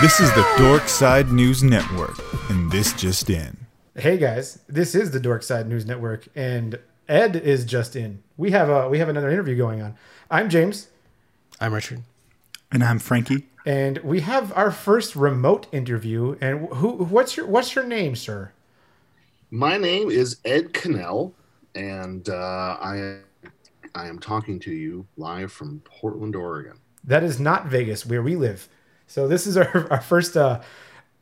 This is the Dork Side News Network, and this just in. Hey guys, this is the Dork Side News Network, and Ed is just in. We have a we have another interview going on. I'm James, I'm Richard. And I'm Frankie. and we have our first remote interview. And who? What's your What's your name, sir? My name is Ed Kuehnel, and uh, I I am talking to you live from Portland, Oregon. That is not Vegas, where we live. So this is our our first uh,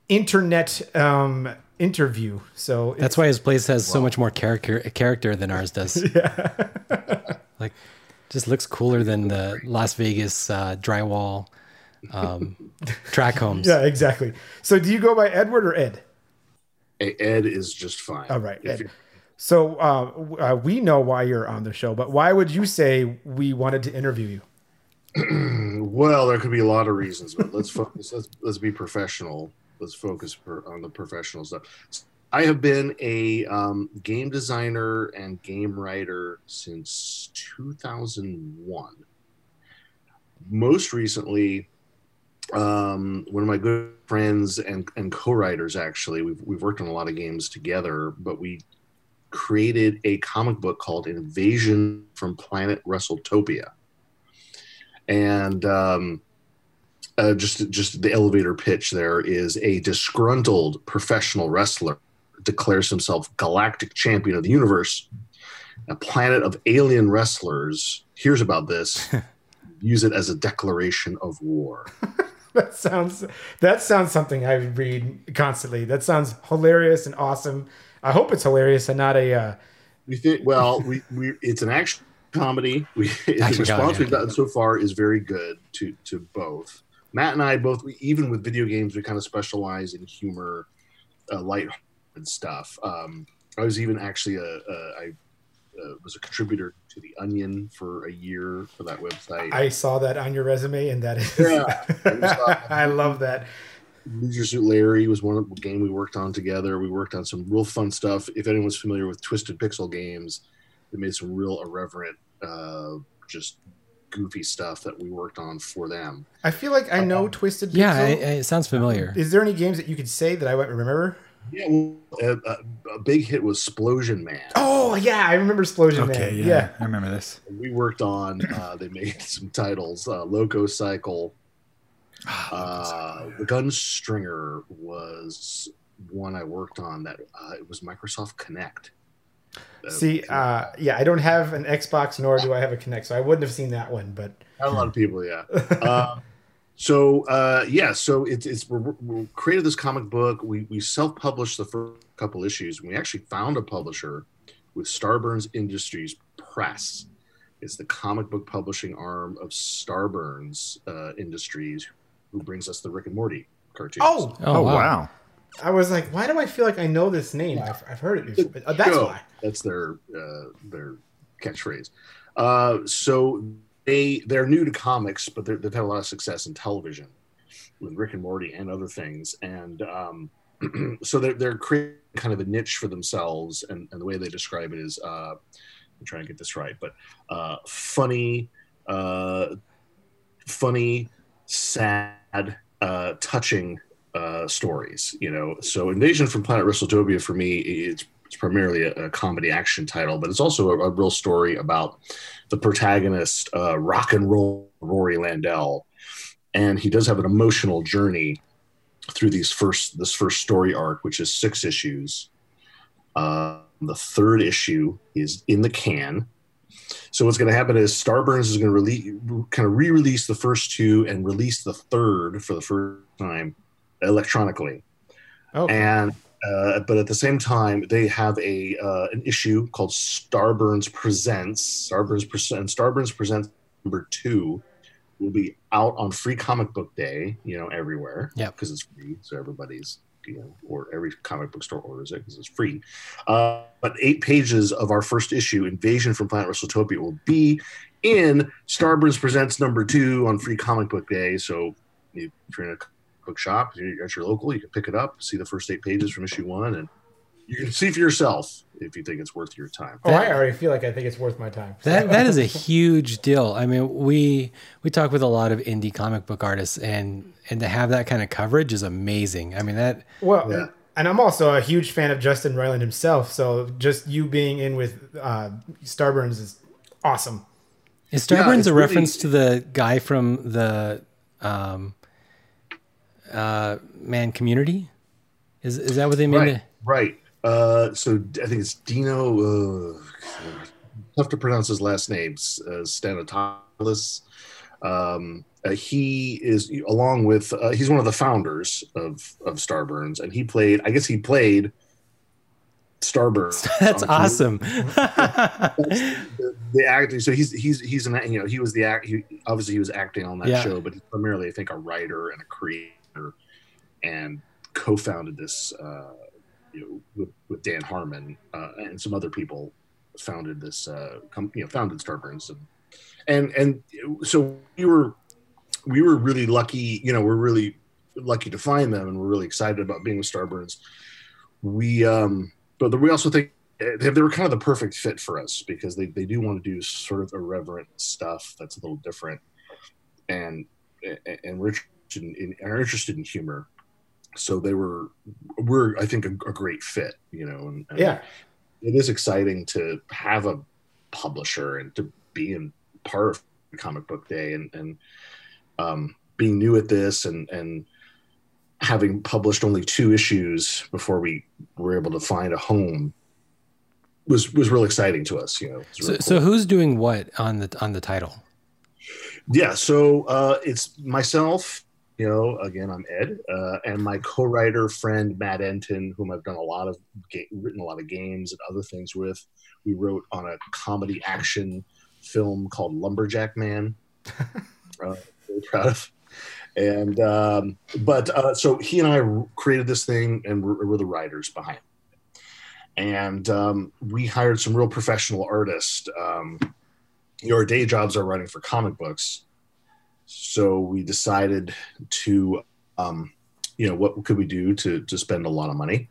internet um, interview. So That's why his place has so much more character character than ours does. Yeah. like, just looks cooler than the Las Vegas uh, drywall um, track homes. yeah, exactly. So do you go by Edward or Ed? A- Ed is just fine. All right, Ed. So uh, w- uh, we know why you're on the show, but why would you say we wanted to interview you? well, there could be a lot of reasons, but let's focus. Let's let's be professional. Let's focus per, on the professional stuff. I have been a um, game designer and game writer since 2001. Most recently, um, one of my good friends and, and co-writers actually we've, we've worked on a lot of games together but we created a comic book called invasion from planet wrestletopia and um, uh, just just the elevator pitch there is a disgruntled professional wrestler declares himself galactic champion of the universe a planet of alien wrestlers hears about this use it as a declaration of war That sounds that sounds something I read constantly. That sounds hilarious and awesome. I hope it's hilarious and not a. Uh, We think well, we, we it's an action comedy. We the Action response comedy, we've gotten so far is very good to to both. Matt and I both, we, even with video games, we kind of specialize in humor, uh, lighthearted stuff. Um, I was even actually a, a I uh, was a contributor to the Onion for a year for that website. I saw that on your resume, and that is. Yeah. I love that. Leisure Suit Larry was one of the game we worked on together. We worked on some real fun stuff. If anyone's familiar with Twisted Pixel games, they made some real irreverent, uh, just goofy stuff that we worked on for them. I feel like I know Twisted Pixel. Yeah, it, it sounds familiar. Is there any games that you could say that I won't remember? Yeah, well, a, a, a big hit was Splosion Man. Oh yeah, I remember Explosion Okay, Man. yeah, Yeah. I remember this. We worked on. Uh, they made some titles. Uh, Loco Cycle. Uh, the Gunstringer was one I worked on. That uh, it was Microsoft Kinect. See, uh, yeah, I don't have an Xbox nor do I have a Kinect, so I wouldn't have seen that one. But Not a lot of people, yeah. uh, so uh, yeah, so it's it's we we created this comic book. We we self published the first couple issues. We actually found a publisher with Starburns Industries Press. It's the comic book publishing arm of Starburns uh, Industries, who brings us the Rick and Morty cartoons. oh, Oh, wow. I was like, why do I feel like I know this name? I've, I've heard it before. Uh, that's Go. why. That's their uh, their catchphrase. Uh, so they they're new to comics, but they're- they've had a lot of success in television with Rick and Morty and other things. And um, so they're they're creating kind of a niche for themselves. And, and the way they describe it is, uh, I'm trying to get this right, but uh, funny, uh, funny, sad, uh, touching uh, stories. You know, so Invasion from Planet Wrestletopia for me, it's, it's primarily a, a comedy action title, but it's also a, a real story about the protagonist, uh, rock and roll Rory Landell, and he does have an emotional journey through these first this first story arc, which is six issues. Uh, the third issue is in the can. So what's going to happen is Starburns is going to release, kind of re-release the first two and release the third for the first time electronically. Oh, And uh, but at the same time, they have a uh, an issue called Starburns Presents. Starburns Presents. Starburns Presents number two will be out on Free Comic Book Day. You know, everywhere. Yeah. because it's free, so everybody's you know, or every comic book store orders it because it's free. Uh, but eight pages of our first issue, Invasion from Planet Wrestletopia, will be in Starburns Presents number two on Free Comic Book Day. So if you're in a book shop, you're at your local, you can pick it up, see the first eight pages from issue one, and you can see for yourself if you think it's worth your time. Oh, I already feel like I think it's worth my time. That that is a huge deal. I mean, we we talk with a lot of indie comic book artists, and and to have that kind of coverage is amazing. I mean that. Well, yeah. and I'm also a huge fan of Justin Roiland himself. So just you being in with uh, Starburns is awesome. Is Starburns yeah, a really, reference to the guy from the um, uh, man community? Is is that what they mean? Right. right. Uh, so I think it's Dino. Uh, tough to pronounce his last name. Uh. Um, uh, he is along with uh, he's one of the founders of of Starburns, and he played. I guess he played Starburns. That's awesome. the, the acting. So he's he's he's an you know he was the act. He, obviously he was acting on that yeah. show, but he's primarily I think a writer and a creator, and co-founded this. Uh, you know, with, with Dan Harmon uh, and some other people founded this, uh, com- you know, founded Starburns, and, and and so we were we were really lucky. You know, we're really lucky to find them, and we're really excited about being with Starburns. We, um, but we also think they were kind of the perfect fit for us because they, they do want to do sort of irreverent stuff that's a little different, and and we're interested in, are interested in humor. So they were we're i think a, a great fit you know and, and, yeah. it is exciting to have a publisher and to be in part of comic book day and and um, being new at this and and having published only two issues before we were able to find a home was was real exciting to us you know. So, cool. so who's doing what on the on the title? Yeah so uh, it's myself you know, again, I'm Ed, uh, and my co-writer friend Matt Entin, whom I've done a lot of ga- written a lot of games and other things with. We wrote on a comedy action film called Lumberjack Man. uh, very proud of. And um, but uh, so he and I created this thing, and we're, we're the writers behind it. And um, we hired some real professional artists. Um, your day jobs are writing for comic books so we decided to, um, you know, what could we do to to spend a lot of money?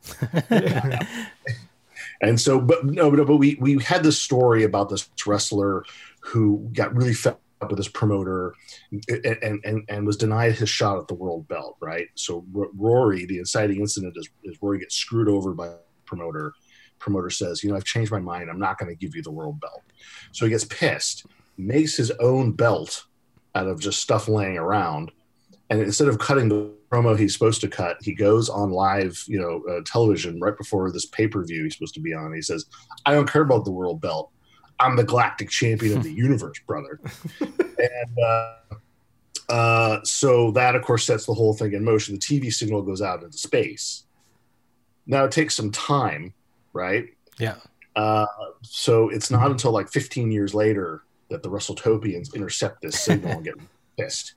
and so, but no, but, but we we had this story about this wrestler who got really fed up with his promoter and, and and and was denied his shot at the world belt. Right. So Rory, the inciting incident is, is Rory gets screwed over by promoter. Promoter says, you know, I've changed my mind. I'm not going to give you the world belt. So he gets pissed, makes his own belt out of just stuff laying around. And instead of cutting the promo he's supposed to cut, he goes on live, you know, uh, television right before this pay per view he's supposed to be on. He says, "I don't care about the world belt. I'm the galactic champion of the universe, brother." and uh, uh, so that, of course, sets the whole thing in motion. The TV signal goes out into space. Now it takes some time, right? Yeah. Uh, so it's not until like 15 years later that the WrestleTopians intercept this signal and get pissed.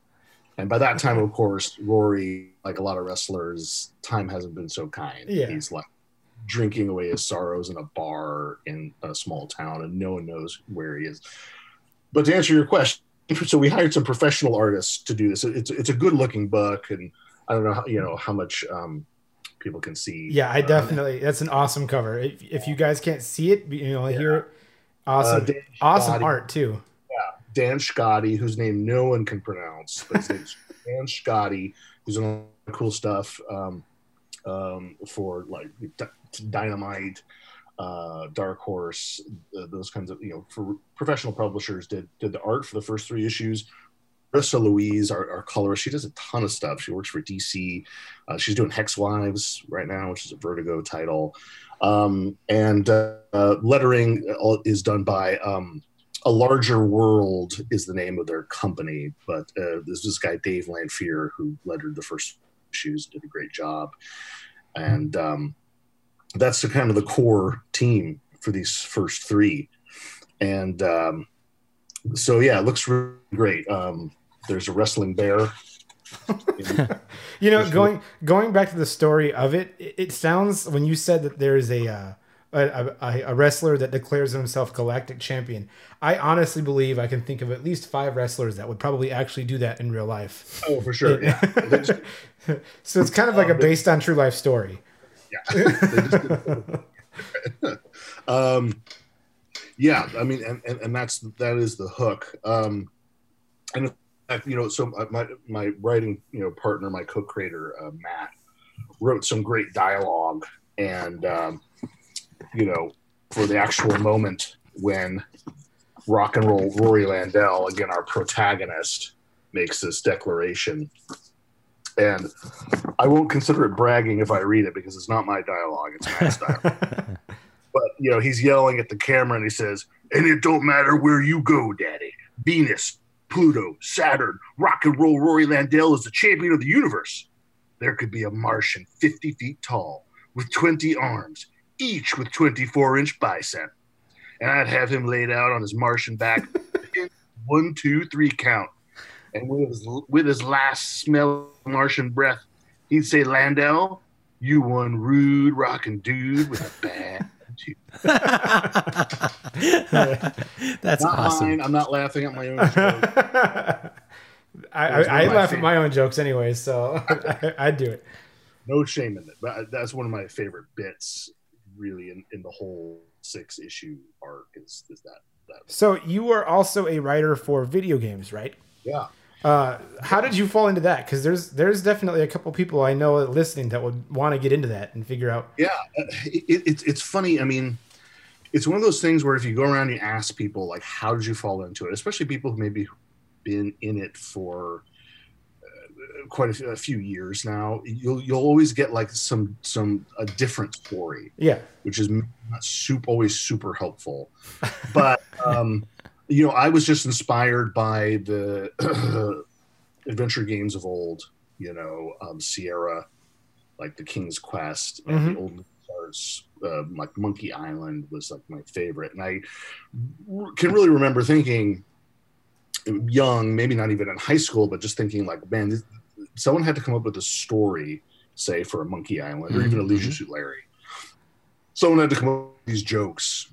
And by that time, of course, Rory, like a lot of wrestlers, time hasn't been so kind. Yeah. He's like drinking away his sorrows in a bar in a small town, and no one knows where he is. But to answer your question, so we hired some professional artists to do this. It's it's a good looking book, and I don't know how, you know how much um, people can see. Yeah, I uh, definitely. That's an awesome cover. If, if you guys can't see it, you know, yeah. hear Awesome, uh, awesome art too. Yeah, Dan Schkade, whose name no one can pronounce, but his name's Dan Schkade, who's on cool stuff um, um, for like Dynamite, uh, Dark Horse, uh, those kinds of you know for professional publishers. Did did the art for the first three issues. Marissa Louise, our, our colorist, she does a ton of stuff. She works for DC. Uh, she's doing Hex Wives right now, which is a Vertigo title. Um, and uh, lettering is done by um, A Larger World is the name of their company, but uh, there's this guy Dave Lanphear who lettered the first issues, did a great job, and um, that's the kind of the core team for these first three, and um, so yeah, it looks really great. Um, there's a wrestling bear you know, going going back to the story of it, it, sounds when you said that there is a, uh, a, a, a wrestler that declares himself galactic champion. I honestly believe I can think of at least five wrestlers that would probably actually do that in real life. Oh, for sure. Yeah. so it's kind of like a based on true life story. Yeah. um, yeah, I mean, and, and, and that's that is the hook. Um, and you know, so my my writing you know partner, my co-creator uh, Matt, wrote some great dialogue, and um, you know, for the actual moment when rock and roll Rory Landell, again our protagonist, makes this declaration. And I won't consider it bragging if I read it because it's not my dialogue; it's Matt's dialogue. but you know, he's yelling at the camera and he says, "And it don't matter where you go, Daddy. Venus, Pluto, Saturn, rock and roll Rory Landell is the champion of the universe. There could be a Martian 50 feet tall with 20 arms, each with 24 inch bicep. And I'd have him laid out on his Martian back, one, two, three count. And with his, with his last smell of Martian breath, he'd say, Landell, you one rude rockin' dude with a bad That's not awesome. mine. I'm not laughing at my own joke. I, I, I were my laugh at my own jokes anyway, so I, I'd do it. no shame in it. But that's one of my favorite bits, really, in, in the whole six issue arc is is that that. So you are also a writer for video games, right? Yeah. Uh, how did you fall into that? Because there's there's definitely a couple people I know listening that would want to get into that and figure out. Yeah, uh, it, it's it's funny. I mean, it's one of those things where if you go around and you ask people like, "How did you fall into it?" Especially people who maybe been in it for uh, quite a few, a few years now, you'll you'll always get like some some a different story, Yeah, which is not super always super helpful. But um, you know, I was just inspired by the adventure games of old. You know, um, Sierra, like the King's Quest, and Mhm. the old stars, uh, like Monkey Island was like my favorite, and I r- can really remember thinking, young, maybe not even in high school, but just thinking like, man, this, someone had to come up with a story, say for a Monkey Island or even a Leisure Suit Larry. Someone had to come up with these jokes,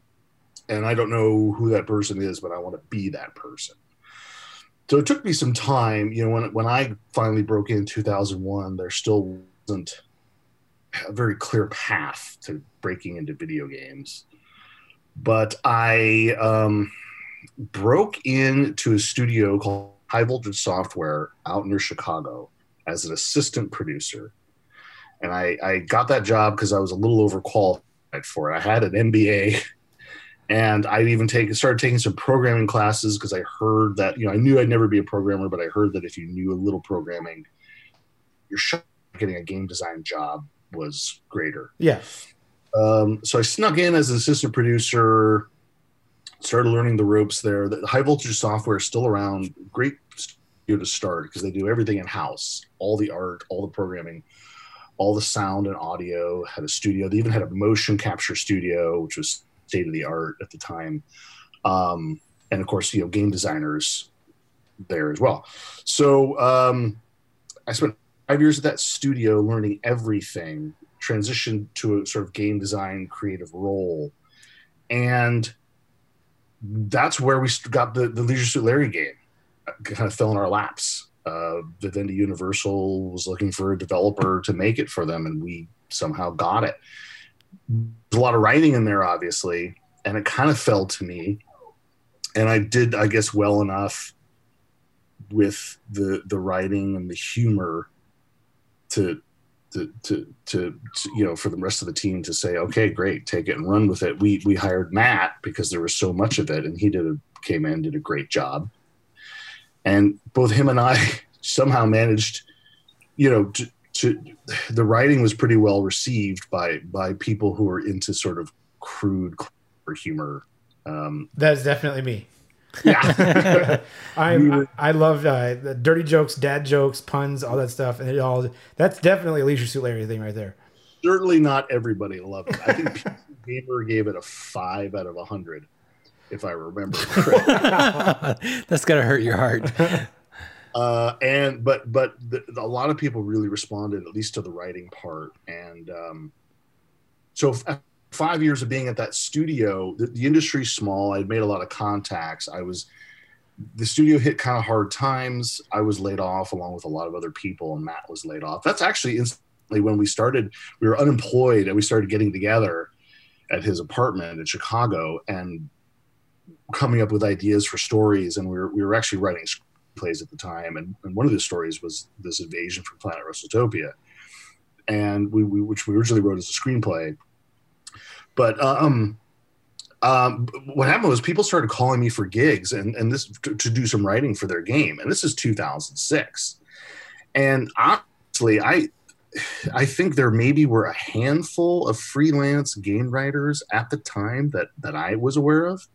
and I don't know who that person is, but I want to be that person. So it took me some time. You know, when when I finally broke in 2001, there still wasn't a very clear path to breaking into video games. But I um, broke into a studio called High Voltage Software out near Chicago as an assistant producer. And I, I got that job because I was a little overqualified for it. I had an MBA and I even take, started taking some programming classes because I heard that, you know, I knew I'd never be a programmer, but I heard that if you knew a little programming, your shot at getting a game design job was greater. yeah. Um, so I snuck in as an assistant producer, started learning the ropes there. The high voltage software is still around. Great studio to start because they do everything in house, all the art, all the programming, all the sound and audio. Had a studio. They even had a motion capture studio, which was state of the art at the time. Um, and of course, you know, game designers there as well. So um, I spent five years at that studio learning everything transitioned to a sort of game design creative role and that's where we got the, the leisure suit larry game kind of fell in our laps uh, vivendi universal was looking for a developer to make it for them and we somehow got it there's a lot of writing in there obviously and it kind of fell to me. And i did i guess well enough with the the writing and the humor to to, to, to, you know for the rest of the team to say okay great take it and run with it. We we hired matt because there was so much of it and he did a, came in did a great job. And both him and i somehow managed you know to, to the writing was pretty well received by by people who were into sort of crude humor um That's definitely me. yeah I'm, were- I, I love uh, the dirty jokes, dad jokes, puns, all that stuff, and it all. That's definitely a Leisure Suit Larry thing right there. certainly not everybody loved it i think PC gamer gave it a five out of a hundred if i remember correctly That's gonna hurt your heart. Uh, and but but the, a lot of people really responded at least to the writing part. And um, so f- five years of being at that studio the, the industry's small. I'd made a lot of contacts. I was the studio hit kind of hard times. I was laid off along with a lot of other people and matt was laid off. That's actually incidentally when we started, we were unemployed and we started getting together at his apartment in Chicago and coming up with ideas for stories. And we were, we were actually writing plays at the time. And, and one of the stories was this invasion from planet WrestleTopia. And we, we, which we originally wrote as a screenplay. But, um, um, what happened was people started calling me for gigs and, and this to, to do some writing for their game. And this is 2006. And honestly, I, I think there maybe were a handful of freelance game writers at the time that that I was aware of,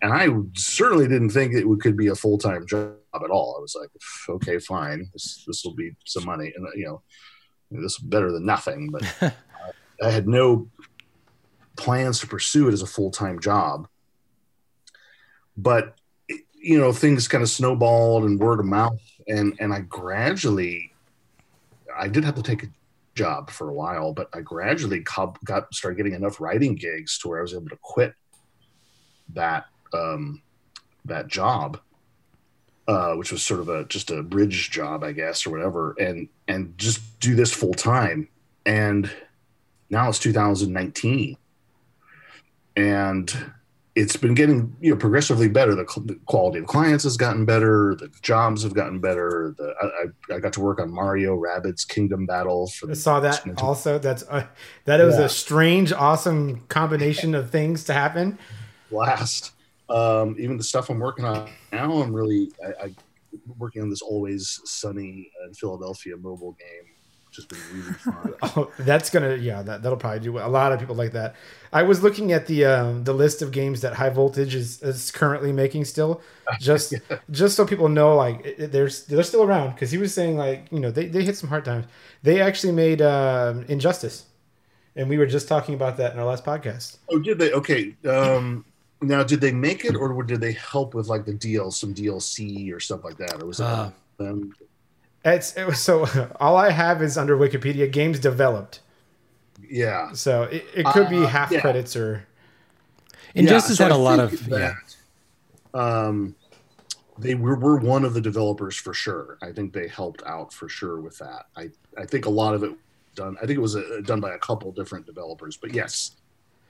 and I certainly didn't think it could be a full time job at all. I was like, okay, fine, this this will be some money, and you know, this is better than nothing. But I had no plans to pursue it as a full time job. But you know, things kind of snowballed and word of mouth, and and I gradually I did have to take a job for a while, but I gradually got started getting enough writing gigs to where I was able to quit that um, that job, uh, which was sort of a just a bridge job, I guess, or whatever, and and just do this full time. And now it's 2019, and it's been getting you know progressively better. The, the, quality of clients has gotten better. The jobs have gotten better. The, I, I got to work on Mario Rabbids Kingdom Battle. For I saw that also. That's uh, that was yeah. a strange, awesome combination of things to happen. Blast. Um, even the stuff I'm working on now, I'm really I, I working on this Always Sunny in Philadelphia mobile game just been really fun. oh, that's gonna yeah, that that'll probably do a lot of people like that. I was looking at the um, the list of games that High Voltage is, is currently making still, just yeah. just so people know like it, they're they're still around because he was saying like you know they, they hit some hard times. They actually made uh, Injustice, and we were just talking about that in our last podcast. Oh, did they? Okay. Um, now, did they make it, or did they help with like the deal, some DLC or stuff like that, or was it uh, them? It's it was, so all I have is under Wikipedia games developed. Yeah. So it, it could uh, be half yeah. credits or. Injustice yeah, so had I a lot of that, yeah. Um, they were, were one of the developers for sure. I think they helped out for sure with that. I I think a lot of it done. I think it was a, uh, done by a couple different developers, but yes,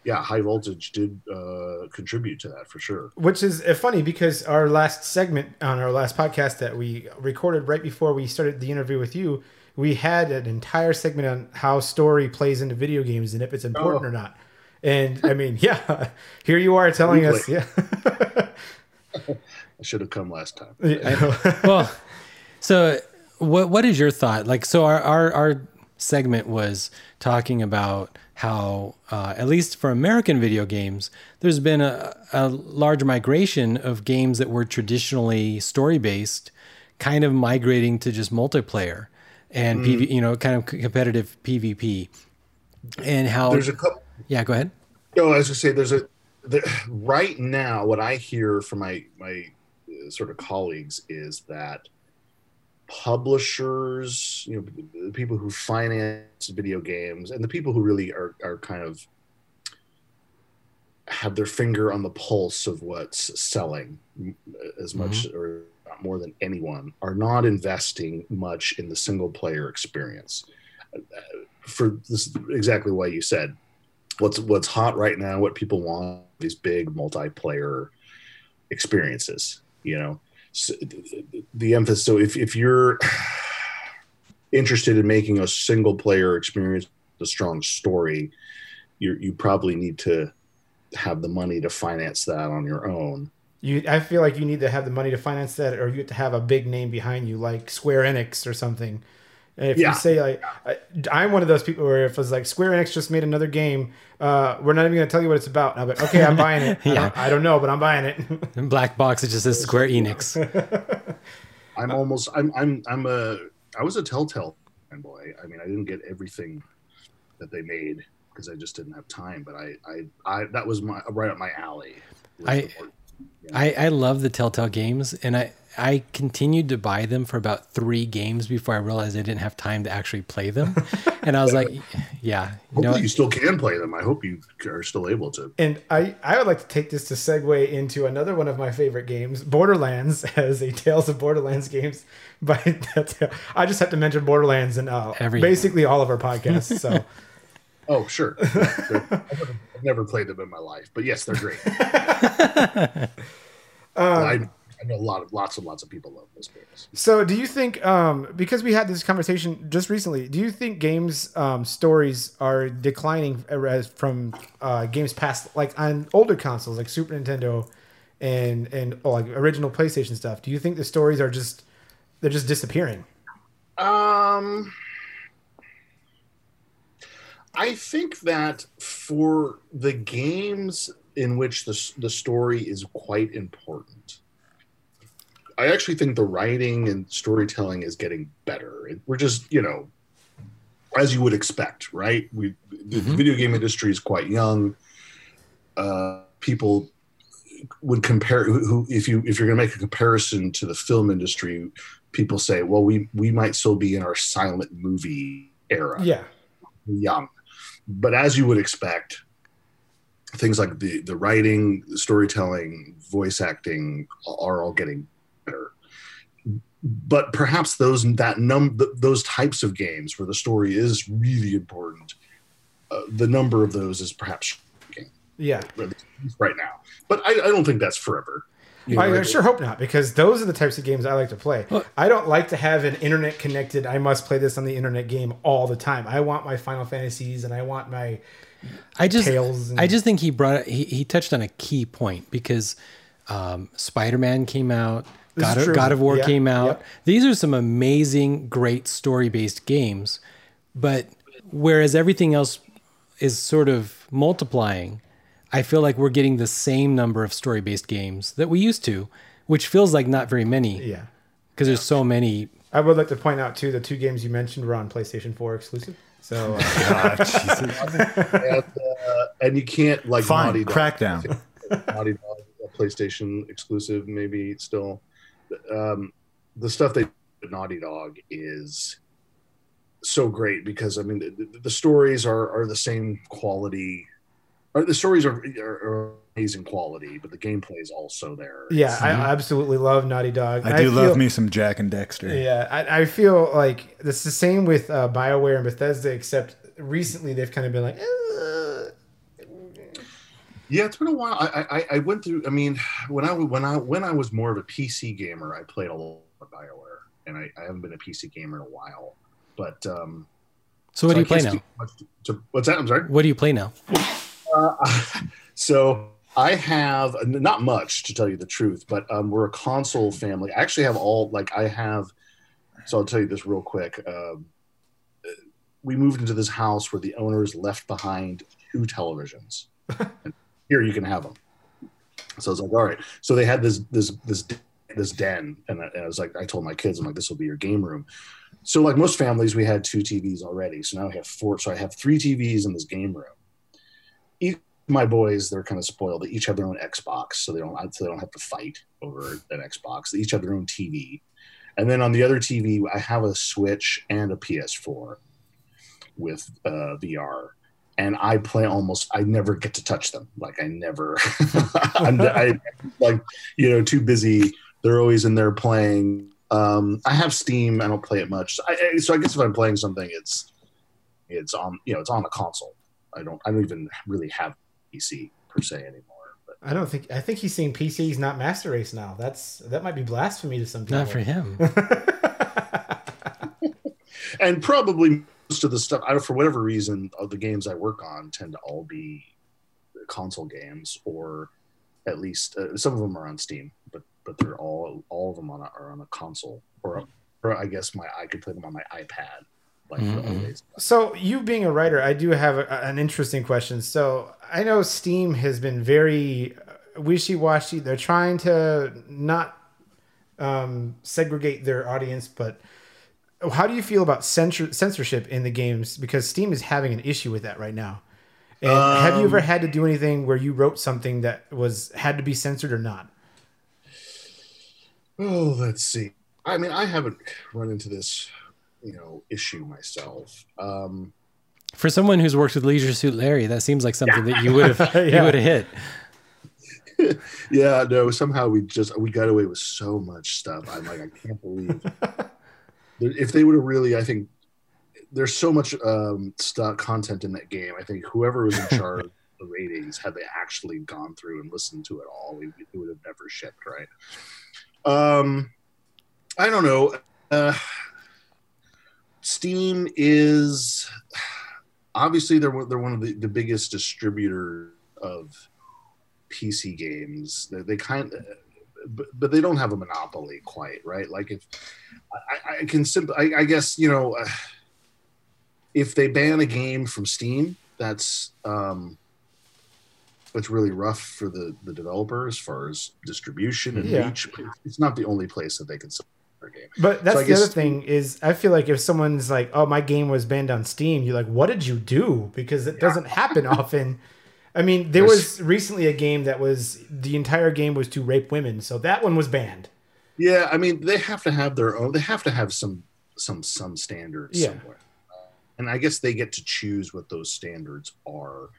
yeah, high voltage did uh, contribute to that for sure. Which is uh, funny because our last segment on our last podcast that we recorded right before we started the interview with you, we had an entire segment on how story plays into video games and if it's important oh. or not. And I mean, yeah, here you are telling us, yeah. I should have come last time. well, so what what is your thought? Like, so our our, our segment was talking about how, uh, at least for American video games, there's been a, a large migration of games that were traditionally story based, kind of migrating to just multiplayer and mm. PV, you know, kind of competitive PvP. And how there's a couple. Yeah, go ahead. No, as I say there's a the, right now. What I hear from my my uh, sort of colleagues is that publishers, you know, the people who finance video games, and the people who really are are kind of have their finger on the pulse of what's selling as much mm-hmm. or more than anyone are not investing much in the single player experience for this exactly what you said what's what's hot right now what people want these big multiplayer experiences you know the emphasis. So if if you're interested in making a single player experience a strong story, you you probably need to have the money to finance that on your own. You, I feel like you need to have the money to finance that, or you have to have a big name behind you, like Square Enix or something. And if yeah. you say like, I, am one of those people where if it's like Square Enix just made another game, uh, we're not even going to tell you what it's about. And I'm like, okay, I'm buying it. yeah. I don't, I, don't, know, but I'm buying it. In black box, it just says Square Enix. I'm almost, I'm, I'm, I'm a, I was a Telltale boy. I mean, I didn't get everything that they made because I just didn't have time. But I, I, I that was my right up my alley. I, I, I love the Telltale games, and I I continued to buy them for about three games before I realized I didn't have time to actually play them, and I was like, yeah, you know, you still can play them. I hope you are still able to. And I, I would like to take this to segue into another one of my favorite games, Borderlands, as a Tales of Borderlands games. But that's, I just have to mention Borderlands in uh, basically all of our podcasts. So Oh, sure. I've, never, never played them in my life, but yes, they're great. I, I know a lot of lots and lots of people love those games. So, do you think, um, because we had this conversation just recently, do you think games um, stories are declining as from uh, games past, like on older consoles, like Super Nintendo and and oh, like original PlayStation stuff? Do you think the stories are just they're just disappearing? Um, I think that for the games in which the the story is quite important, I actually think the writing and storytelling is getting better. We're just, you know, as you would expect, right? We the Mhm. video game industry is quite young. Uh, people would compare who, who if you if you're going to make a comparison to the film industry, people say, well, we we might still be in our silent movie era Yeah, young. But as you would expect, things like the the writing, the storytelling, voice acting are all getting better. But perhaps those that num those types of games where the story is really important, uh, the number of those is perhaps shrinking yeah. right now. But I, I don't think that's forever. You I, know, I sure hope not, because those are the types of games I like to play. Well- I don't like to have an internet connected. I must play this on the internet game all the time. I want my Final Fantasies and I want my I just Tales and- I just think he brought he, he touched on a key point because um, Spider Man came out, This is God of. God of War Yeah, came out. yep. These are some amazing, great story based games, but whereas everything else is sort of multiplying, I feel like we're getting the same number of story based games that we used to, which feels like not very many yeah. because there's so many. I would like to point out too the two games you mentioned were on PlayStation 4 exclusive. So uh, Jesus. and, uh, and you can't like Fine, Naughty Dog- Crackdown. Naughty Dog, a PlayStation exclusive, maybe still. Um, the stuff they do at Naughty Dog is so great because I mean the, the- the stories are are the same quality. Or the stories are, are, are amazing quality, but the gameplay is also there. yeah, I absolutely love Naughty Dog. I do love feel- me some Jak and Daxter. Yeah, I, I feel like it's the same with uh, BioWare and Bethesda, except recently they've kind of been like, "Eh." Yeah, it's been a while. I, I I went through. I mean, when I when I when I was more of a PC gamer, I played a lot of Bioware, and I, I haven't been a PC gamer in a while. But um, So what so do I you play now? to- to- what's that? I'm sorry. What do you play now? Uh, so I have not much to tell you the truth, but um, we're a console family. I actually have all like I have. So I'll tell you this real quick. Um, we moved into this house where the owners left behind two televisions. here you can have them. So I was like, all right. So they had this this this this den, and I, and I was like, I told my kids, I'm like, this will be your game room. So like most families, we had two TVs already. So now I have four. So I have three TVs in this game room Each my boys they're kind of spoiled they each have their own xbox so they don't so they don't have to fight over an xbox they each have their own tv and then on the other tv i have a switch and a ps4 with uh, vr and i play almost i never get to touch them like i never I'm, I, like you know too busy they're always in there playing um, i have steam i don't play it much I, I- so i guess if i'm playing something it's it's on you know it's on a console i don't i don't even really have PC per se anymore. But I don't think I think he's saying PCs not Master Race now. That's that might be blasphemy to some people. Not for him. and probably most of the stuff, I, for whatever reason, of the games I work on tend to all be console games, or at least uh, some of them are on Steam, but but they're all all of them on a, are on a console, or or I guess my I could play them on my iPad, like the Mhm. So, you being a writer, I do have a, an interesting question. So, I know Steam has been very wishy washy. They're trying to not um, segregate their audience, but how do you feel about censor- censorship in the games? Because Steam is having an issue with that right now. And have you ever Um, had to do anything where you wrote something that was had to be censored or not? Oh, let's see. I mean, I haven't run into this, you know, issue myself. Um, For someone who's worked with Leisure Suit Larry, that seems like something that you would have you would have hit. yeah, no. Somehow we just we got away with so much stuff. I'm like, I can't believe. if they would have really, I think there's so much um, stuff content in that game. I think whoever was in charge of the ratings, had they actually gone through and listened to it all, we, it would have never shipped, right? Um, I don't know. Uh, Steam is obviously they're one- they're one of the, the biggest distributors of PC games. They, they kind of, but, but they don't have a monopoly quite, right? Like if I, I can simply, I, I guess you know, uh, if they ban a game from Steam, that's um, that's really rough for the the developer as far as distribution and Yeah. reach. It's not the only place that they can sell their game. But that's So the guess- other thing is I feel like if someone's like, "Oh, my game was banned on Steam," you're like, "What did you do?" Because it doesn't happen often. I mean, there There's- was recently a game that was the entire game was to rape women, so that one was banned. Yeah, I mean they have to have their own. They have to have some some some standards Yeah. somewhere, and I guess they get to choose what those standards are.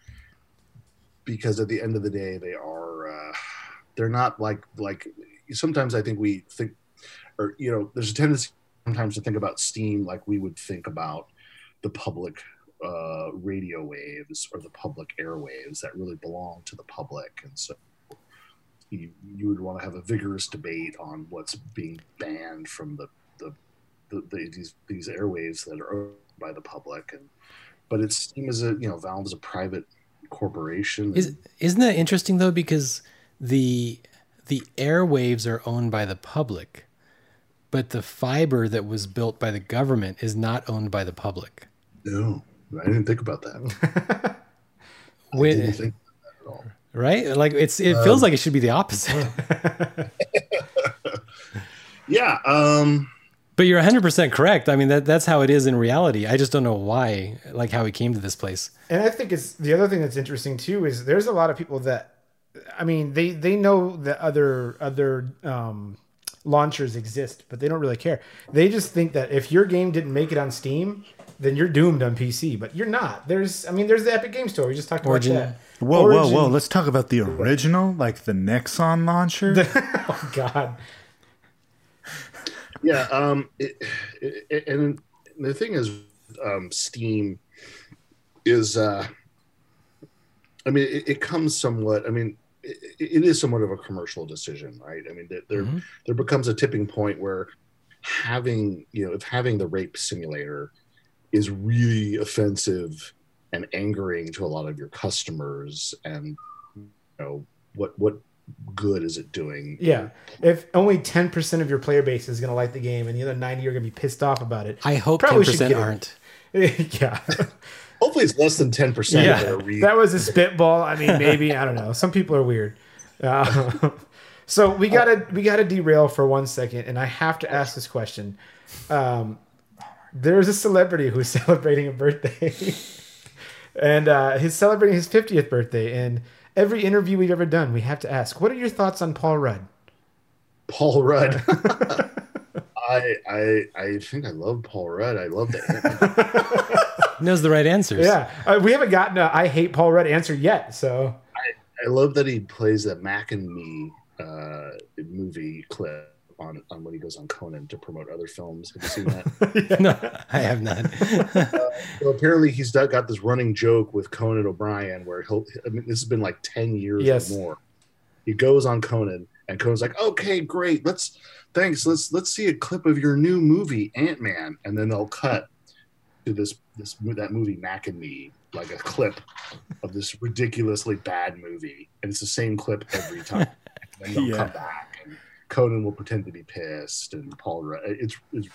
Because at the end of the day, they are uh, they're not like like sometimes I think we think, or you know, there's a tendency sometimes to think about Steam like we would think about the public uh, radio waves or the public airwaves that really belong to the public, and so you, you would want to have a vigorous debate on what's being banned from the the, the, the these these airwaves that are owned by the public and but it's Steam as a you know Valve is a private corporation Is isn't that interesting though? Because the the airwaves are owned by the public, but the fiber that was built by the government is not owned by the public. no I didn't think about that I When- didn't think about that at all right? Like it's it feels like it should be the opposite. yeah um but you're 100% correct. I mean that that's how it is in reality. I just don't know why like how we came to this place. And I think it's the other thing that's interesting too is there's a lot of people that, I mean, they they know that other other um, launchers exist, but they don't really care. They just think that if your game didn't make it on Steam, then you're doomed on PC. But you're not. There's, I mean, there's the Epic Game Store. We just talked Origin. about that. Whoa, whoa, whoa! Let's talk about the original, like the Nexon launcher. Oh God. yeah um it, it, it- and the thing is um steam is uh i mean it, it comes somewhat i mean it, it is somewhat of a commercial decision right i mean there there, Mhm. there becomes a tipping point where having you know if having the rape simulator is really offensive and angering to a lot of your customers and you know what what good is it doing Yeah. If only 10% of your player base is going to like the game and the other 90 are going to be pissed off about it. I hope Probably should 10% aren't. yeah. hopefully it's less than 10% Yeah. that are that was a spitball. I mean, maybe I don't know. Some people are weird. Uh, so we gotta we gotta derail for one second, and I have to ask this question. Um, there's a celebrity who's celebrating a birthday, and uh, he's celebrating his 50th birthday. And every interview we've ever done, we have to ask, "What are your thoughts on Paul Rudd?" Paul Rudd. I I I think I love Paul Rudd. I love that. Knows the right answers. Yeah, uh, we haven't gotten a "I hate Paul Rudd" answer yet. So I love that he plays that Mac and Me uh, movie clip on, on when he goes on Conan to promote other films. Have you seen that? no, I have not. so apparently he's got got this running joke with Conan O'Brien where he'll. I mean, this has been like ten years Yes. or more. He goes on Conan, and Conan's like, "Okay, great. Let's thanks. Let's let's see a clip of your new movie, Ant Man." And then they'll cut to this this that movie Mac and Me, like a clip of this ridiculously bad movie, and it's the same clip every time. and then they'll Yeah. come back, and Conan will pretend to be pissed, and Paul. Rudd- It's it's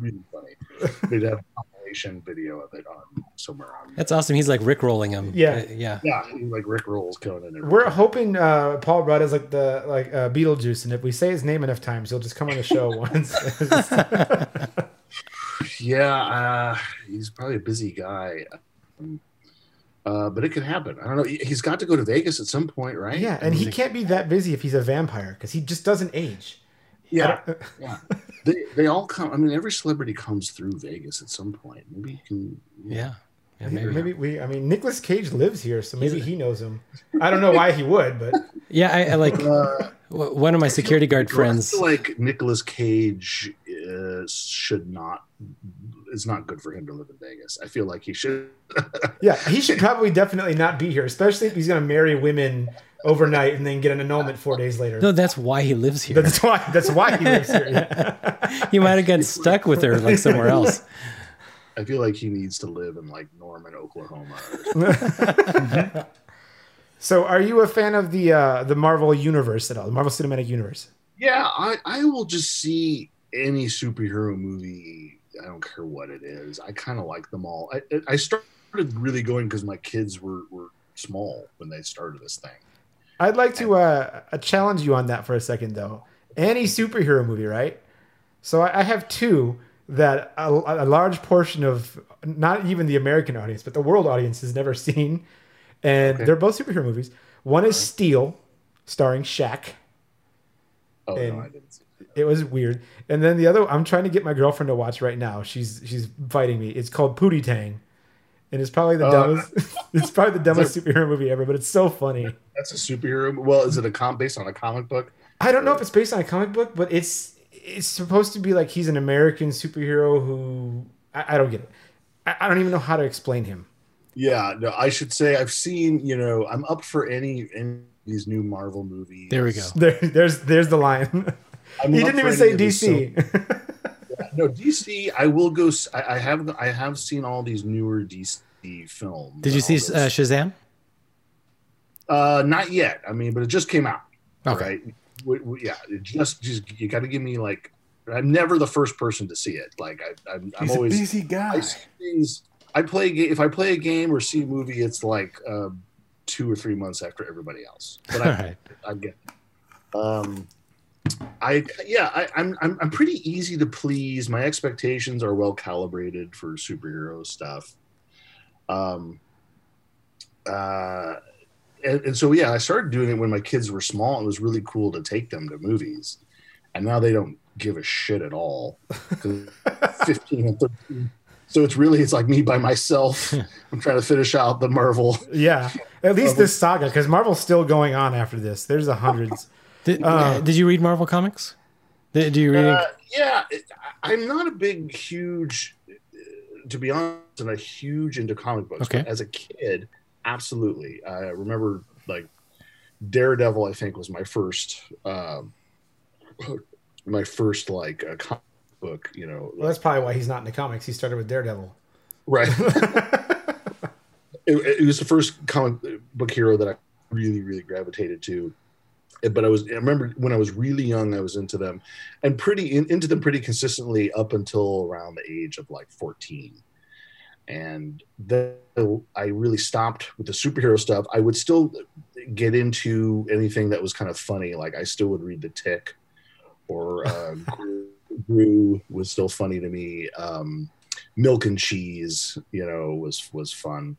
really funny. They'd have a compilation video of it on somewhere on. That's awesome. He's like Rick rolling him. Yeah. Uh, yeah. Yeah, he, like Rick rolls Conan. We're hoping uh, Paul Rudd is like the like uh, Beetlejuice, and if we say his name enough times, he'll just come on the show once. yeah, uh, he's probably a busy guy. Um, Uh, but it could happen. I don't know. He- He's got to go to Vegas at some point, right? Yeah, and he can't be that busy if he's a vampire because he just doesn't age. yeah, yeah. They they all come. I mean, every celebrity comes through Vegas at some point. Maybe you can. Yeah. Yeah, Maybe, maybe. we. I mean, Nicolas Cage lives here, so maybe he knows him. I don't know why he would, but Yeah, I, I like Uh, one of my security guard I friends. feel like Nicolas Cage uh, should not. It's not good for him to live in Vegas. I feel like he should. yeah, he should probably definitely not be here, especially if he's going to marry women overnight and then get an annulment four days later. No, that's why he lives here. That's why. That's why he lives here. Yeah. he might have gotten stuck with her like somewhere else. I feel like he needs to live in like Norman, Oklahoma. So, are you a fan of the uh, the Marvel universe at all? The Marvel Cinematic Universe? Yeah, I, I will just see any superhero movie. I don't care what it is. I kind of like them all. I, I started really going because my kids were, were small when they started this thing. I'd like to uh, uh, challenge you on that for a second, though. Any superhero movie, right? So I, I have two that a, a large portion of not even the American audience, but the world audience has never seen, and Okay. they're both superhero movies. One is Steel, starring Shaq. Oh And- no, I didn't. See that. It was weird. And then the other, I'm trying to get my girlfriend to watch right now. She's she's fighting me. It's called Pootie Tang, and it's probably the Uh, dumbest. it's probably the dumbest superhero movie ever, but it's so funny. That's a superhero. Well, is it a com based on a comic book? I don't know if it's based on a comic book, but it's it's supposed to be like he's an American superhero who I, I don't get it. I, I don't even know how to explain him. Yeah, no. I should say I've seen. You know, I'm up for any any these new Marvel movies. There we go. There, there's there's the line. I'm he didn't even say of these so- DC. no, DC. I will go. s- I, I have. I have seen all these newer DC films. Did you see uh, Shazam? Uh, not yet. I mean, but it just came out. Okay. Right? We, we, yeah. It just, just you got to give me like. I'm never the first person to see it. Like I, I'm, I'm He's always. a busy guy. I see things. I play. a ga- If I play a game or see a movie, it's like uh, two or three months after everybody else. But I, right. I get. It. Um, I yeah. I, I'm I'm I'm pretty easy to please. My expectations are well calibrated for superhero stuff. Um. Uh, and, and so yeah, I started doing it when my kids were small. It was really cool to take them to movies, and now they don't give a shit at all. 15 and 13. So it's really it's like me by myself. I'm trying to finish out the Marvel. yeah, at least this saga because Marvel's still going on after this. There's a hundreds. Did, Uh, did you read Marvel comics? Did, do you read? Uh, yeah, I- I'm not a big, huge, uh, to be honest, I'm not huge into comic books. Okay. But as a kid, absolutely. I remember like Daredevil. I think was my first, um, my first like uh, comic book. You know, Well, that's probably why he's not in the comics. He started with Daredevil. right. it, it was the first comic book hero that I really, really gravitated to. But I was, I remember when I was really young, I was into them and pretty in, into them pretty consistently up until around the age of like 14. And then I really stopped with the superhero stuff. I would still get into anything that was kind of funny. Like I still would read The Tick or uh, Groo, Groo was still funny to me. Um, Milk and Cheese, you know, was was fun,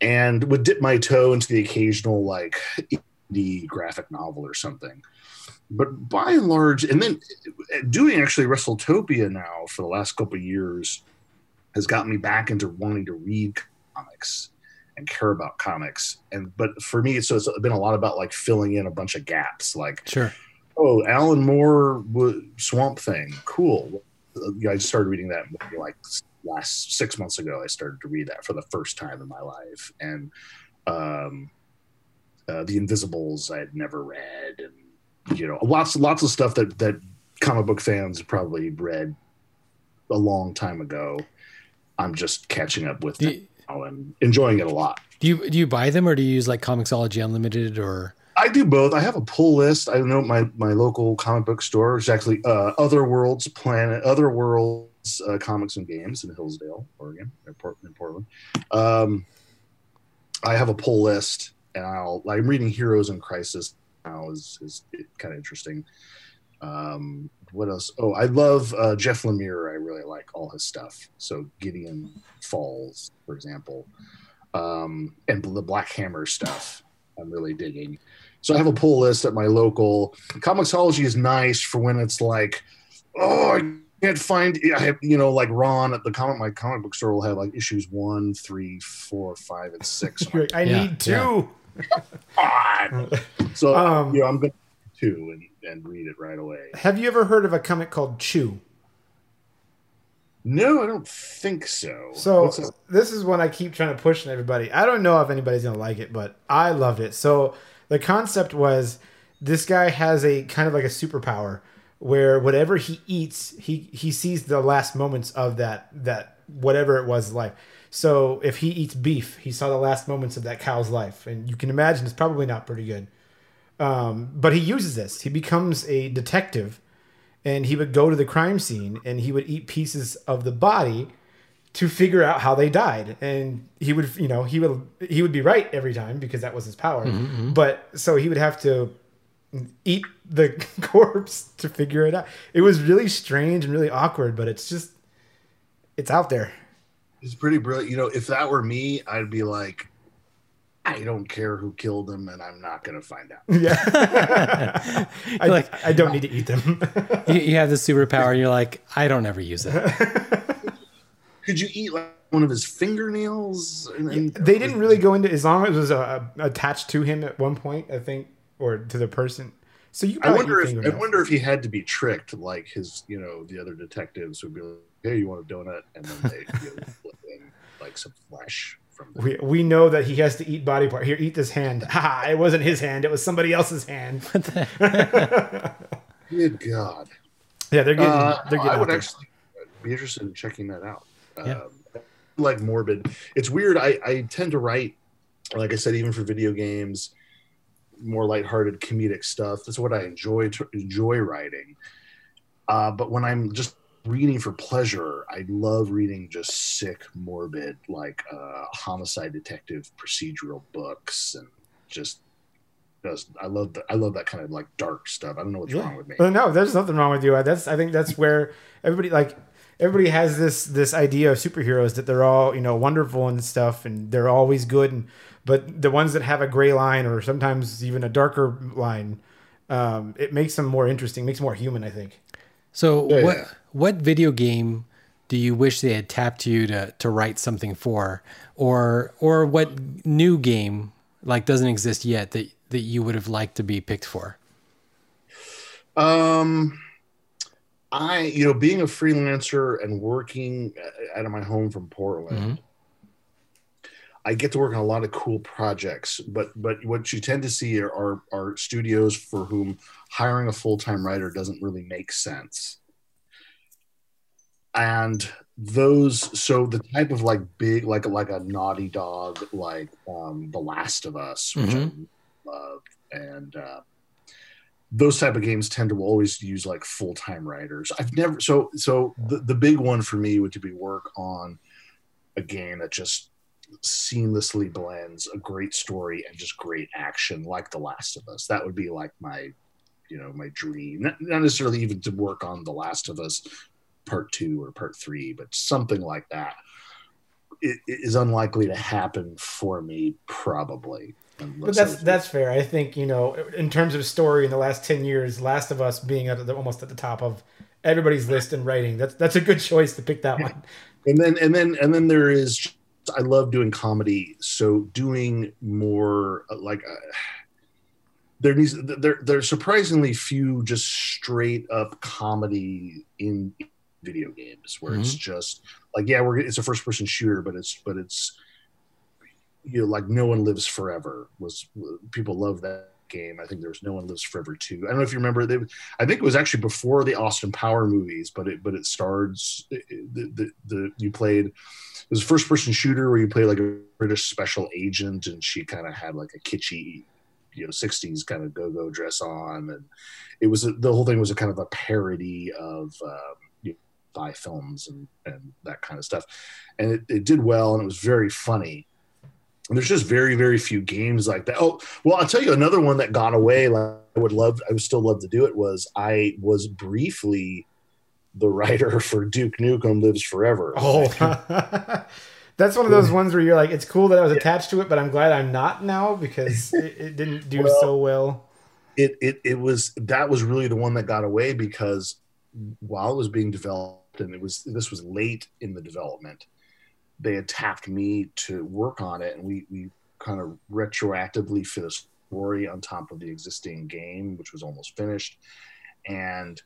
and would dip my toe into the occasional like indie graphic novel or something. But by and large, and then doing actually WrestleTopia now for the last couple of years has got me back into wanting to read comics and care about comics. And but for me, so it's been a lot about like filling in a bunch of gaps, like Sure. oh, Alan Moore w- Swamp Thing, cool. I started reading that like last six months ago. I started to read that for the first time in my life, and um, uh, the Invisibles I had never read, and you know, lots lots of stuff that that comic book fans probably read a long time ago. I'm just catching up with Do you, now and enjoying it a lot. do you do you buy them or do you use like Comixology Unlimited or? I do both. I have a pull list. I know my my local comic book store, is actually uh, Other Worlds Planet, Other Worlds uh, Comics and Games in Hillsdale, Oregon, in Portland. In Portland. Um, I have a pull list, and I'll. I'm reading Heroes in Crisis now. is is kind of interesting. Um, what else? Oh, I love uh, Jeff Lemire. I really like all his stuff. So Gideon Falls, for example. um, and the Black Hammer stuff. I'm really digging. So I have a pull list at my local. Comixology is nice for when it's like, oh, I can't find. I have, you know, like Ron at the comic. My comic book store will have like issues one, three, four, five, and six. You're I Yeah, need two. God. So Um, you know, I'm going to two and, and read it right away. Have you ever heard of a comic called Chew? No, I don't think so. So this is one I keep trying to push on everybody. I don't know if anybody's gonna like it, but I loved it. So the concept was this guy has a kind of like a superpower where whatever he eats, he he sees the last moments of that that whatever it was life. So if he eats beef, he saw the last moments of that cow's life, and you can imagine it's probably not pretty good. Um, but he uses this. He becomes a detective, and he would go to the crime scene and he would eat pieces of the body to figure out how they died. And he would you know he would he would be right every time because that was his power. But so he would have to eat the corpse to figure it out. It was really strange and really awkward but it's just it's out there It's pretty brilliant. You know, if that were me, I'd be like, I don't care who killed him, and I'm not going to find out. yeah I, Like- I don't need to eat them you, you have the superpower, and you're like, I don't ever use it. Could you eat like one of his fingernails? And, and- they didn't really go into as long as it was uh, attached to him at one point i think or to the person so you I probably wonder eat if I wonder if he had to be tricked, like his, you know, the other detectives would be like, "Hey, you want a donut?" And then they you know, flip in like some flesh from the We, we know that he has to eat body part. Here, eat this hand. Ha! It wasn't his hand. It was somebody else's hand. Good God. yeah, they're getting. Uh, they're getting I would there. actually be interested in checking that out. Yeah. Um, like morbid. It's weird. I, I tend to write, like I said, even for video games, more lighthearted comedic stuff. That's what I enjoy enjoy writing. Uh, but when I'm just reading for pleasure, I love reading just sick, morbid, like uh, homicide detective procedural books, and just. Just, I love that. I love that kind of like dark stuff. I don't know what's Yeah. wrong with me. Uh, no, there's nothing wrong with you. That's I think that's where everybody like everybody has this this idea of superheroes that they're all you know wonderful and stuff and they're always good and but the ones that have a gray line or sometimes even a darker line um, it makes them more interesting makes them more human i think So, Yeah, what yeah. what video game do you wish they had tapped you to to write something for, or or what new game like doesn't exist yet that that you would have liked to be picked for? Um, I, you know, being a freelancer and working uh, out of my home from Portland, I get to work on a lot of cool projects. But but what you tend to see are are, are studios for whom hiring a full time writer doesn't really make sense. And those, so the type of like big, like like a Naughty Dog, like um, The Last of Us, which I love, and uh, those type of games tend to always use like full-time writers i've never so so the, the big one for me would to be work on a game that just seamlessly blends a great story and just great action like the last of us that would be like my you know my dream not, not necessarily even to work on the last of us part two or part three but something like that it, it is unlikely to happen for me probably But that's that's fair. I think you know, in terms of story in the last ten years, Last of Us being at the, almost at the top of everybody's list in writing. That's that's a good choice to pick that one. and then and then and then there is i love doing comedy so doing more uh, like uh, there needs there there's surprisingly few just straight up comedy in video games where it's just like yeah we're it's a first person shooter but it's but it's you know like no one lives forever was people love that game. I think there was no one lives forever too i don't know if you remember they I think it was actually before the Austin Power movies, but it but it stars the the, the you played it was a first person shooter where you played like a British special agent, and she kind of had like a kitschy, you know, '60s kind of go go dress on, and it was a, the whole thing was a kind of a parody of um, you know, films and and that kind of stuff, and it, it did well, and it was very funny. There's just very very few games like that. Oh well, I'll tell you another one that got away. Like I would love, I would still love to do it. Was I was briefly the writer for Duke Nukem Lives Forever. Oh, That's one of those ones where you're like, it's cool that I was attached to it, but I'm glad I'm not now because it, it didn't do Well, so well. it it it was that was really the one that got away because while it was being developed and it was this was late in the development they had tapped me to work on it and we we kind of retroactively fit a story on top of the existing game which was almost finished and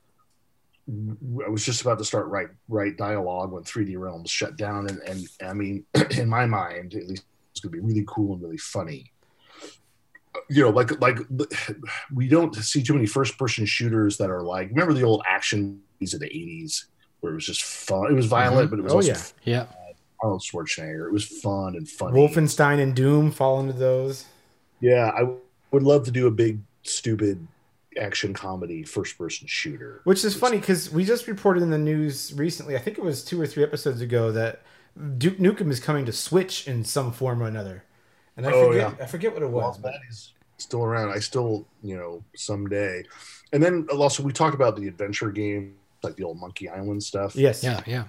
I was just about to start write write dialogue when 3D Realms shut down and and I mean in my mind at least it's going to be really cool and really funny you know, like like we don't see too many first person shooters that are like remember the old action movies of the eighties where it was just fun. It was violent, mm-hmm. but it was Oh, also yeah. Yeah. Arnold Schwarzenegger. It was fun and funny. Wolfenstein and Doom fall into those. Yeah, I would love to do a big stupid action comedy first person shooter. Which is funny because we just reported in the news recently, I think it was two or three episodes ago, that Duke Nukem is coming to Switch in some form or another. And I Oh, forget yeah. I forget what it Well, was, but that is still around. I still, you know, someday. And then also we talked about the adventure game, like the old Monkey Island stuff. yes. Yeah. Yeah.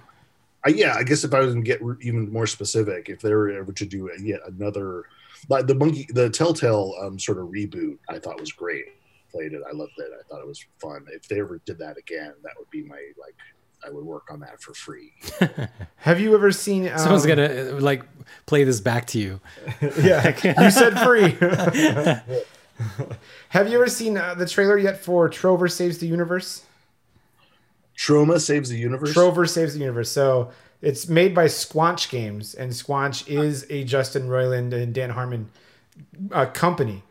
I, yeah, I guess if I was to get re- even more specific, if they were ever to do a- yet another, like the monkey, the Telltale um, sort of reboot, I thought was great. Played it, I loved it. I thought it was fun. If they ever did that again, that would be my like. I would work on that for free. Have you ever seen um, Someone's gonna uh, like play this back to you. Yeah, you said free. Have you ever seen uh, the trailer yet for Trover Saves the Universe? Trauma saves the universe. Trover Saves the Universe. So it's made by Squanch Games, and Squanch is a Justin Roiland and Dan Harmon uh, company.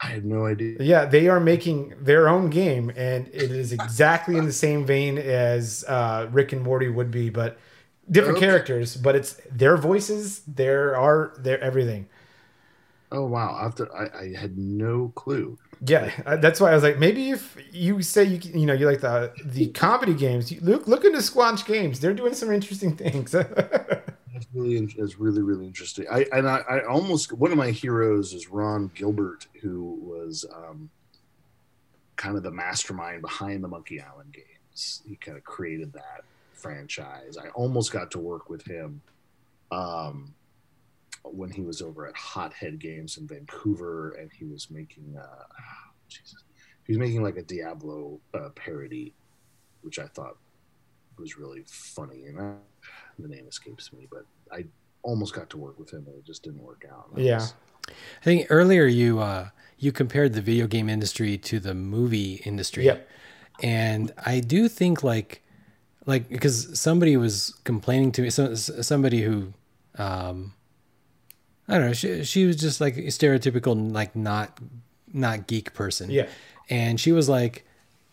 I had no idea. Yeah, they are making their own game, and it is exactly in the same vein as uh, Rick and Morty would be, but different Okay. characters. But it's their voices, their art, their everything. Oh wow! Have I, I had no clue. Yeah, that's why I was like, maybe if you say you you know you like the the comedy games, you look look into Squanch Games. They're doing some interesting things. That's really is really really interesting. I and I, I almost one of my heroes is Ron Gilbert, who was um, kind of the mastermind behind the Monkey Island games. He kind of created that franchise. I almost got to work with him um, when he was over at Hothead Games in Vancouver, and he was making uh, Jesus, he was making like a Diablo uh, parody, which I thought was really funny. And I, the name escapes me, but I almost got to work with him, and it just didn't work out. That Yeah. was- I think earlier you uh, you compared the video game industry to the movie industry. Yep. And I do think like like because somebody was complaining to me, so, somebody who um, I don't know, she she was just like a stereotypical like not not geek person. Yeah. And she was like,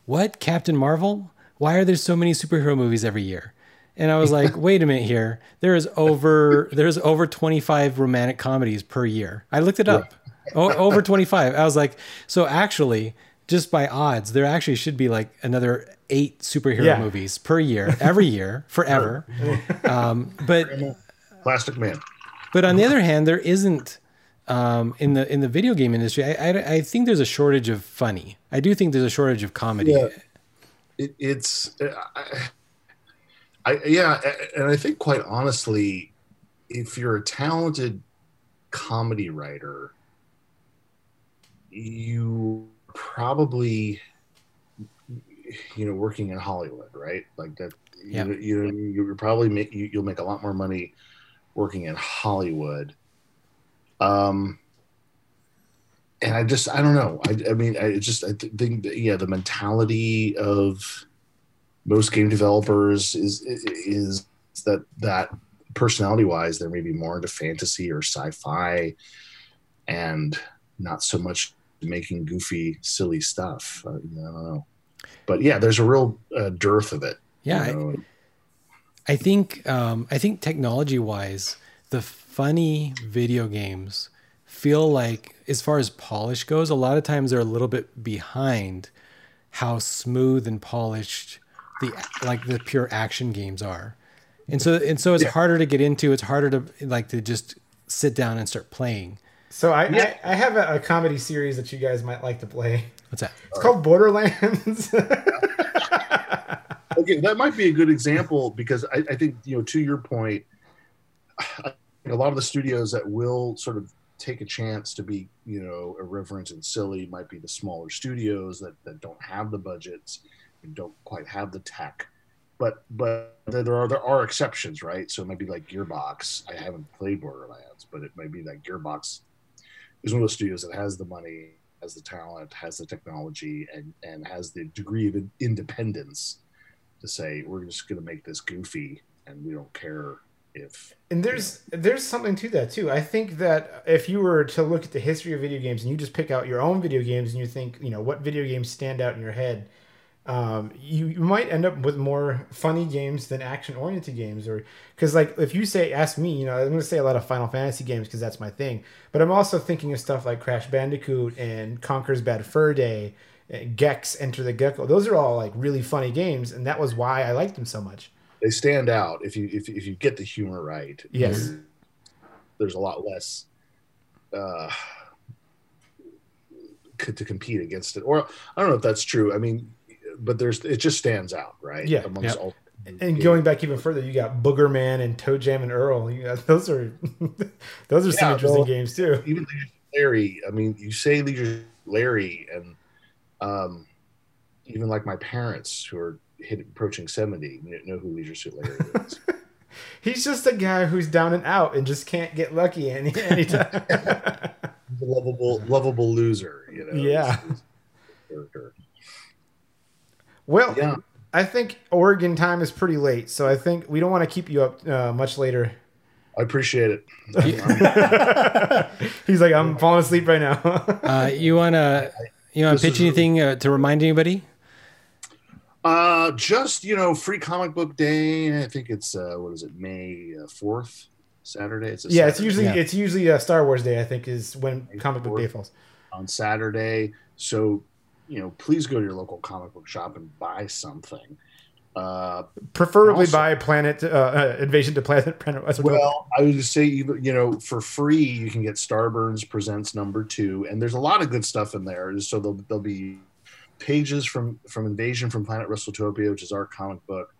"What? Captain Marvel? Why are there so many superhero movies every year?" And I was like, "Wait a minute here. There is over there's over 25 romantic comedies per year. I looked it up. O- over 25. I was like, so actually, just by odds, there actually should be like another eight superhero Yeah. movies per year, every year, forever. Um, but Plastic Man. But on the other hand, there isn't um, in the in the video game industry. I, I I think there's a shortage of funny. I do think there's a shortage of comedy. Yeah. It, it's, uh, I, I, yeah, and I think quite honestly, if you're a talented comedy writer, you probably, you know, working in Hollywood, right? Like that, Yeah. you, you you're probably make you, you'll make a lot more money working in Hollywood. Um, and I just I don't know. I, I mean, I just I th- think that, yeah, the mentality of most game developers is is that that personality wise, they're maybe more into fantasy or sci-fi, and not so much making goofy, silly stuff. Uh, you know, I don't know, but yeah, there's a real uh, dearth of it. Yeah, you know? I think um, I think technology wise, the funny video games feel like, as far as polish goes, a lot of times they're a little bit behind how smooth and polished the like the pure action games are, and so and so it's Yeah. harder to get into. It's harder to like to just sit down and start playing. so I, Yeah. I I have a, a comedy series that you guys might like to play. What's that? It's called Borderlands. okay, that might be a good example because I, I think you know to your point, a lot of the studios that will sort of take a chance to be you know irreverent and silly might be the smaller studios that, that don't have the budgets and don't quite have the tech. But but there are there are exceptions right? So it might be like gearbox. I haven't played borderlands but it might be that gearbox is one of those studios that has the money has the talent has the technology and and has the degree of independence to say we're just going to make this goofy and we don't care if and there's there's something to that too. I think that if you were to look at the history of video games and you just pick out your own video games and you think, you know, what video games stand out in your head, um, you, you might end up with more funny games than action oriented games or because like if you say ask me you know i'm going to say a lot of final fantasy games because that's my thing but i'm also thinking of stuff like crash bandicoot and conker's bad fur day gex enter the gecko those are all like really funny games and that was why i liked them so much they stand out if you if, if you get the humor right. Yes, there's a lot less uh, to compete against it. Or I don't know if that's true. I mean, but there's it just stands out, right? Yeah. Amongst yep. all and games. going back even further, you got Boogerman and ToeJam and Earl. You got, those are those are yeah, some interesting well, games too. Even Larry. I mean, you say Leisure Larry, and um, even like my parents who are hit approaching 70 know who Leisure Suit Larry is. He's just a guy who's down and out and just can't get lucky any anytime. He's a lovable, lovable loser, you know. Yeah. Well, yeah. I think Oregon time is pretty late, so I think we don't want to keep you up uh, much later. I appreciate it. He's like, I'm falling asleep right now. uh, you wanna you wanna pitch anything uh, to remind anybody? Uh, just you know, free comic book day. I think it's uh, what is it, May uh, fourth, Saturday. It's yeah, Saturday. it's usually yeah. it's usually a Star Wars Day. I think is when May comic book day falls on Saturday. So you know, please go to your local comic book shop and buy something. Uh, Preferably also, buy Planet uh, uh, Invasion to Planet. planet Well, I would say you know for free you can get Starburns Presents number two, and there's a lot of good stuff in there. So there'll, there'll be pages from from Invasion from Planet WrestleTopia, which is our comic book,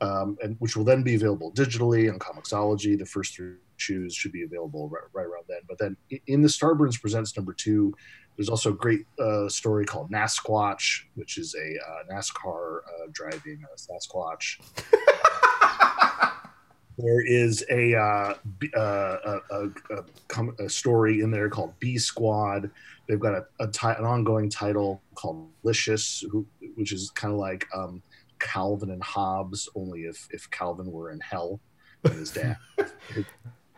um, and which will then be available digitally on Comixology. The first three issues should be available right, right around then. But then in the Starburns Presents number two, there's also a great uh, story called Nasquatch, which is a uh, NASCAR uh, driving uh, Sasquatch. there is a, uh, uh, a, a, a, story in there called B Squad, They've got ti- an ongoing title called Malicious, who, which is kind of like um, Calvin and Hobbes, only if if Calvin were in hell and his dad,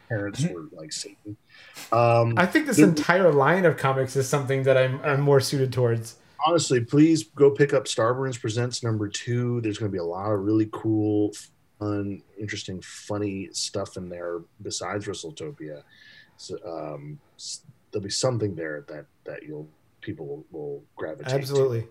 parents were like Satan. Um, I think this entire line of comics is something that I'm, I'm more suited towards. Honestly, please go pick up Starburns Presents number two. There's going to be a lot of really cool, fun, interesting, funny stuff in there besides WrestleTopia. So, um, there'll be something there that that you'll people will, will gravitate absolutely to.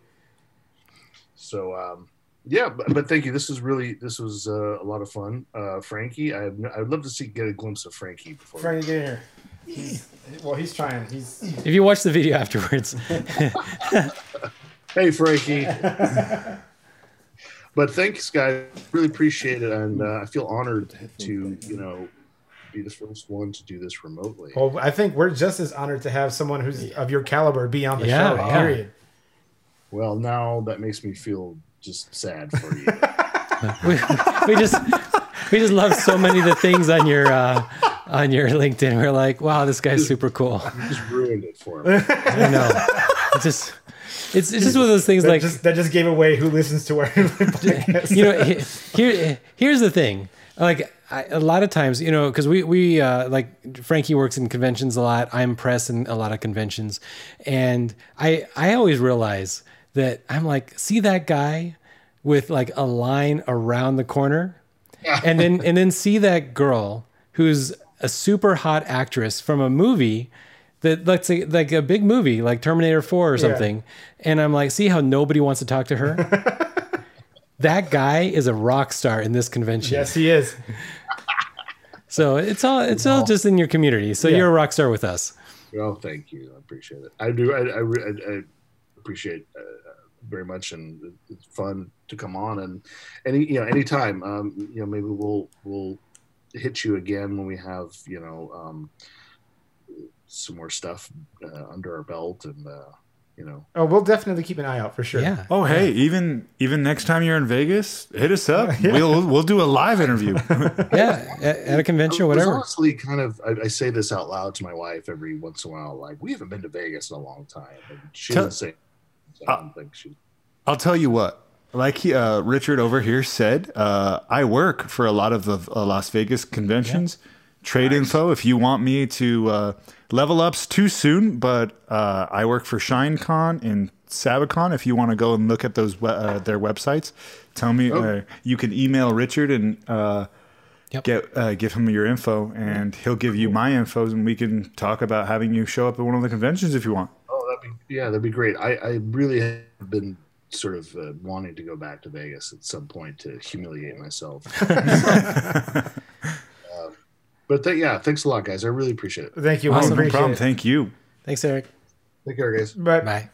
so um yeah but, but thank you this is really this was uh, a lot of fun uh frankie i i'd love to see get a glimpse of frankie before frankie get here he's, well he's trying he's if you watch the video afterwards hey frankie but thanks guys really appreciate it and uh, i feel honored to you know be the first one to do this remotely. Well, I think we're just as honored to have someone who's of your caliber be on the yeah, show. Yeah. Period. Well, now that makes me feel just sad for you. we, we, just we just love so many of the things on your uh, on your LinkedIn. We're like, wow, this guy's super cool. You just ruined it for me. I know. It's just it's, it's just one of those things that like just, that just gave away who listens to our podcast. you know, here here's the thing. Like I, a lot of times, you know, because we we uh, like Frankie works in conventions a lot. I'm press in a lot of conventions, and I I always realize that I'm like, see that guy with like a line around the corner, yeah. and then and then see that girl who's a super hot actress from a movie that let's say like a big movie like Terminator 4 or something, yeah. and I'm like, see how nobody wants to talk to her. that guy is a rock star in this convention. Yes, he is. So it's all it's all just in your community. So yeah. you're a rock star with us. Well, thank you. I appreciate it. I do. I, I, I appreciate uh, very much, and it's fun to come on and any you know anytime. Um, you know, maybe we'll we'll hit you again when we have you know um, some more stuff uh, under our belt and uh, you know Oh, we'll definitely keep an eye out for sure. Yeah. Oh, hey, even even next time you're in Vegas, hit us up. Yeah. We'll we'll do a live interview. Yeah. At, at a convention or I was whatever. honestly kind of I, I say this out loud to my wife every once in a while like we haven't been to Vegas in a long time and she Tell- doesn't say I don't think she I'll tell you what. Like he, uh, Richard over here said, uh, I work for a lot of the uh, Las Vegas conventions. Trade info if you want me to uh, level ups too soon, but uh, I work for ShineCon and Sabacon. If you want to go and look at those uh, their websites, tell me. Uh, you can email Richard and uh, Yep. get uh, give him your info, and he'll give you my info, and we can talk about having you show up at one of the conventions if you want. That'd be yeah, that'd be great. I, I really have been sort of uh, wanting to go back to Vegas at some point to humiliate myself. uh, but th- yeah, thanks a lot, guys. I really appreciate it. Thank you. Awesome. No problem. it. Thank you. Thanks, Eric. Take care, guys. Bye. Bye.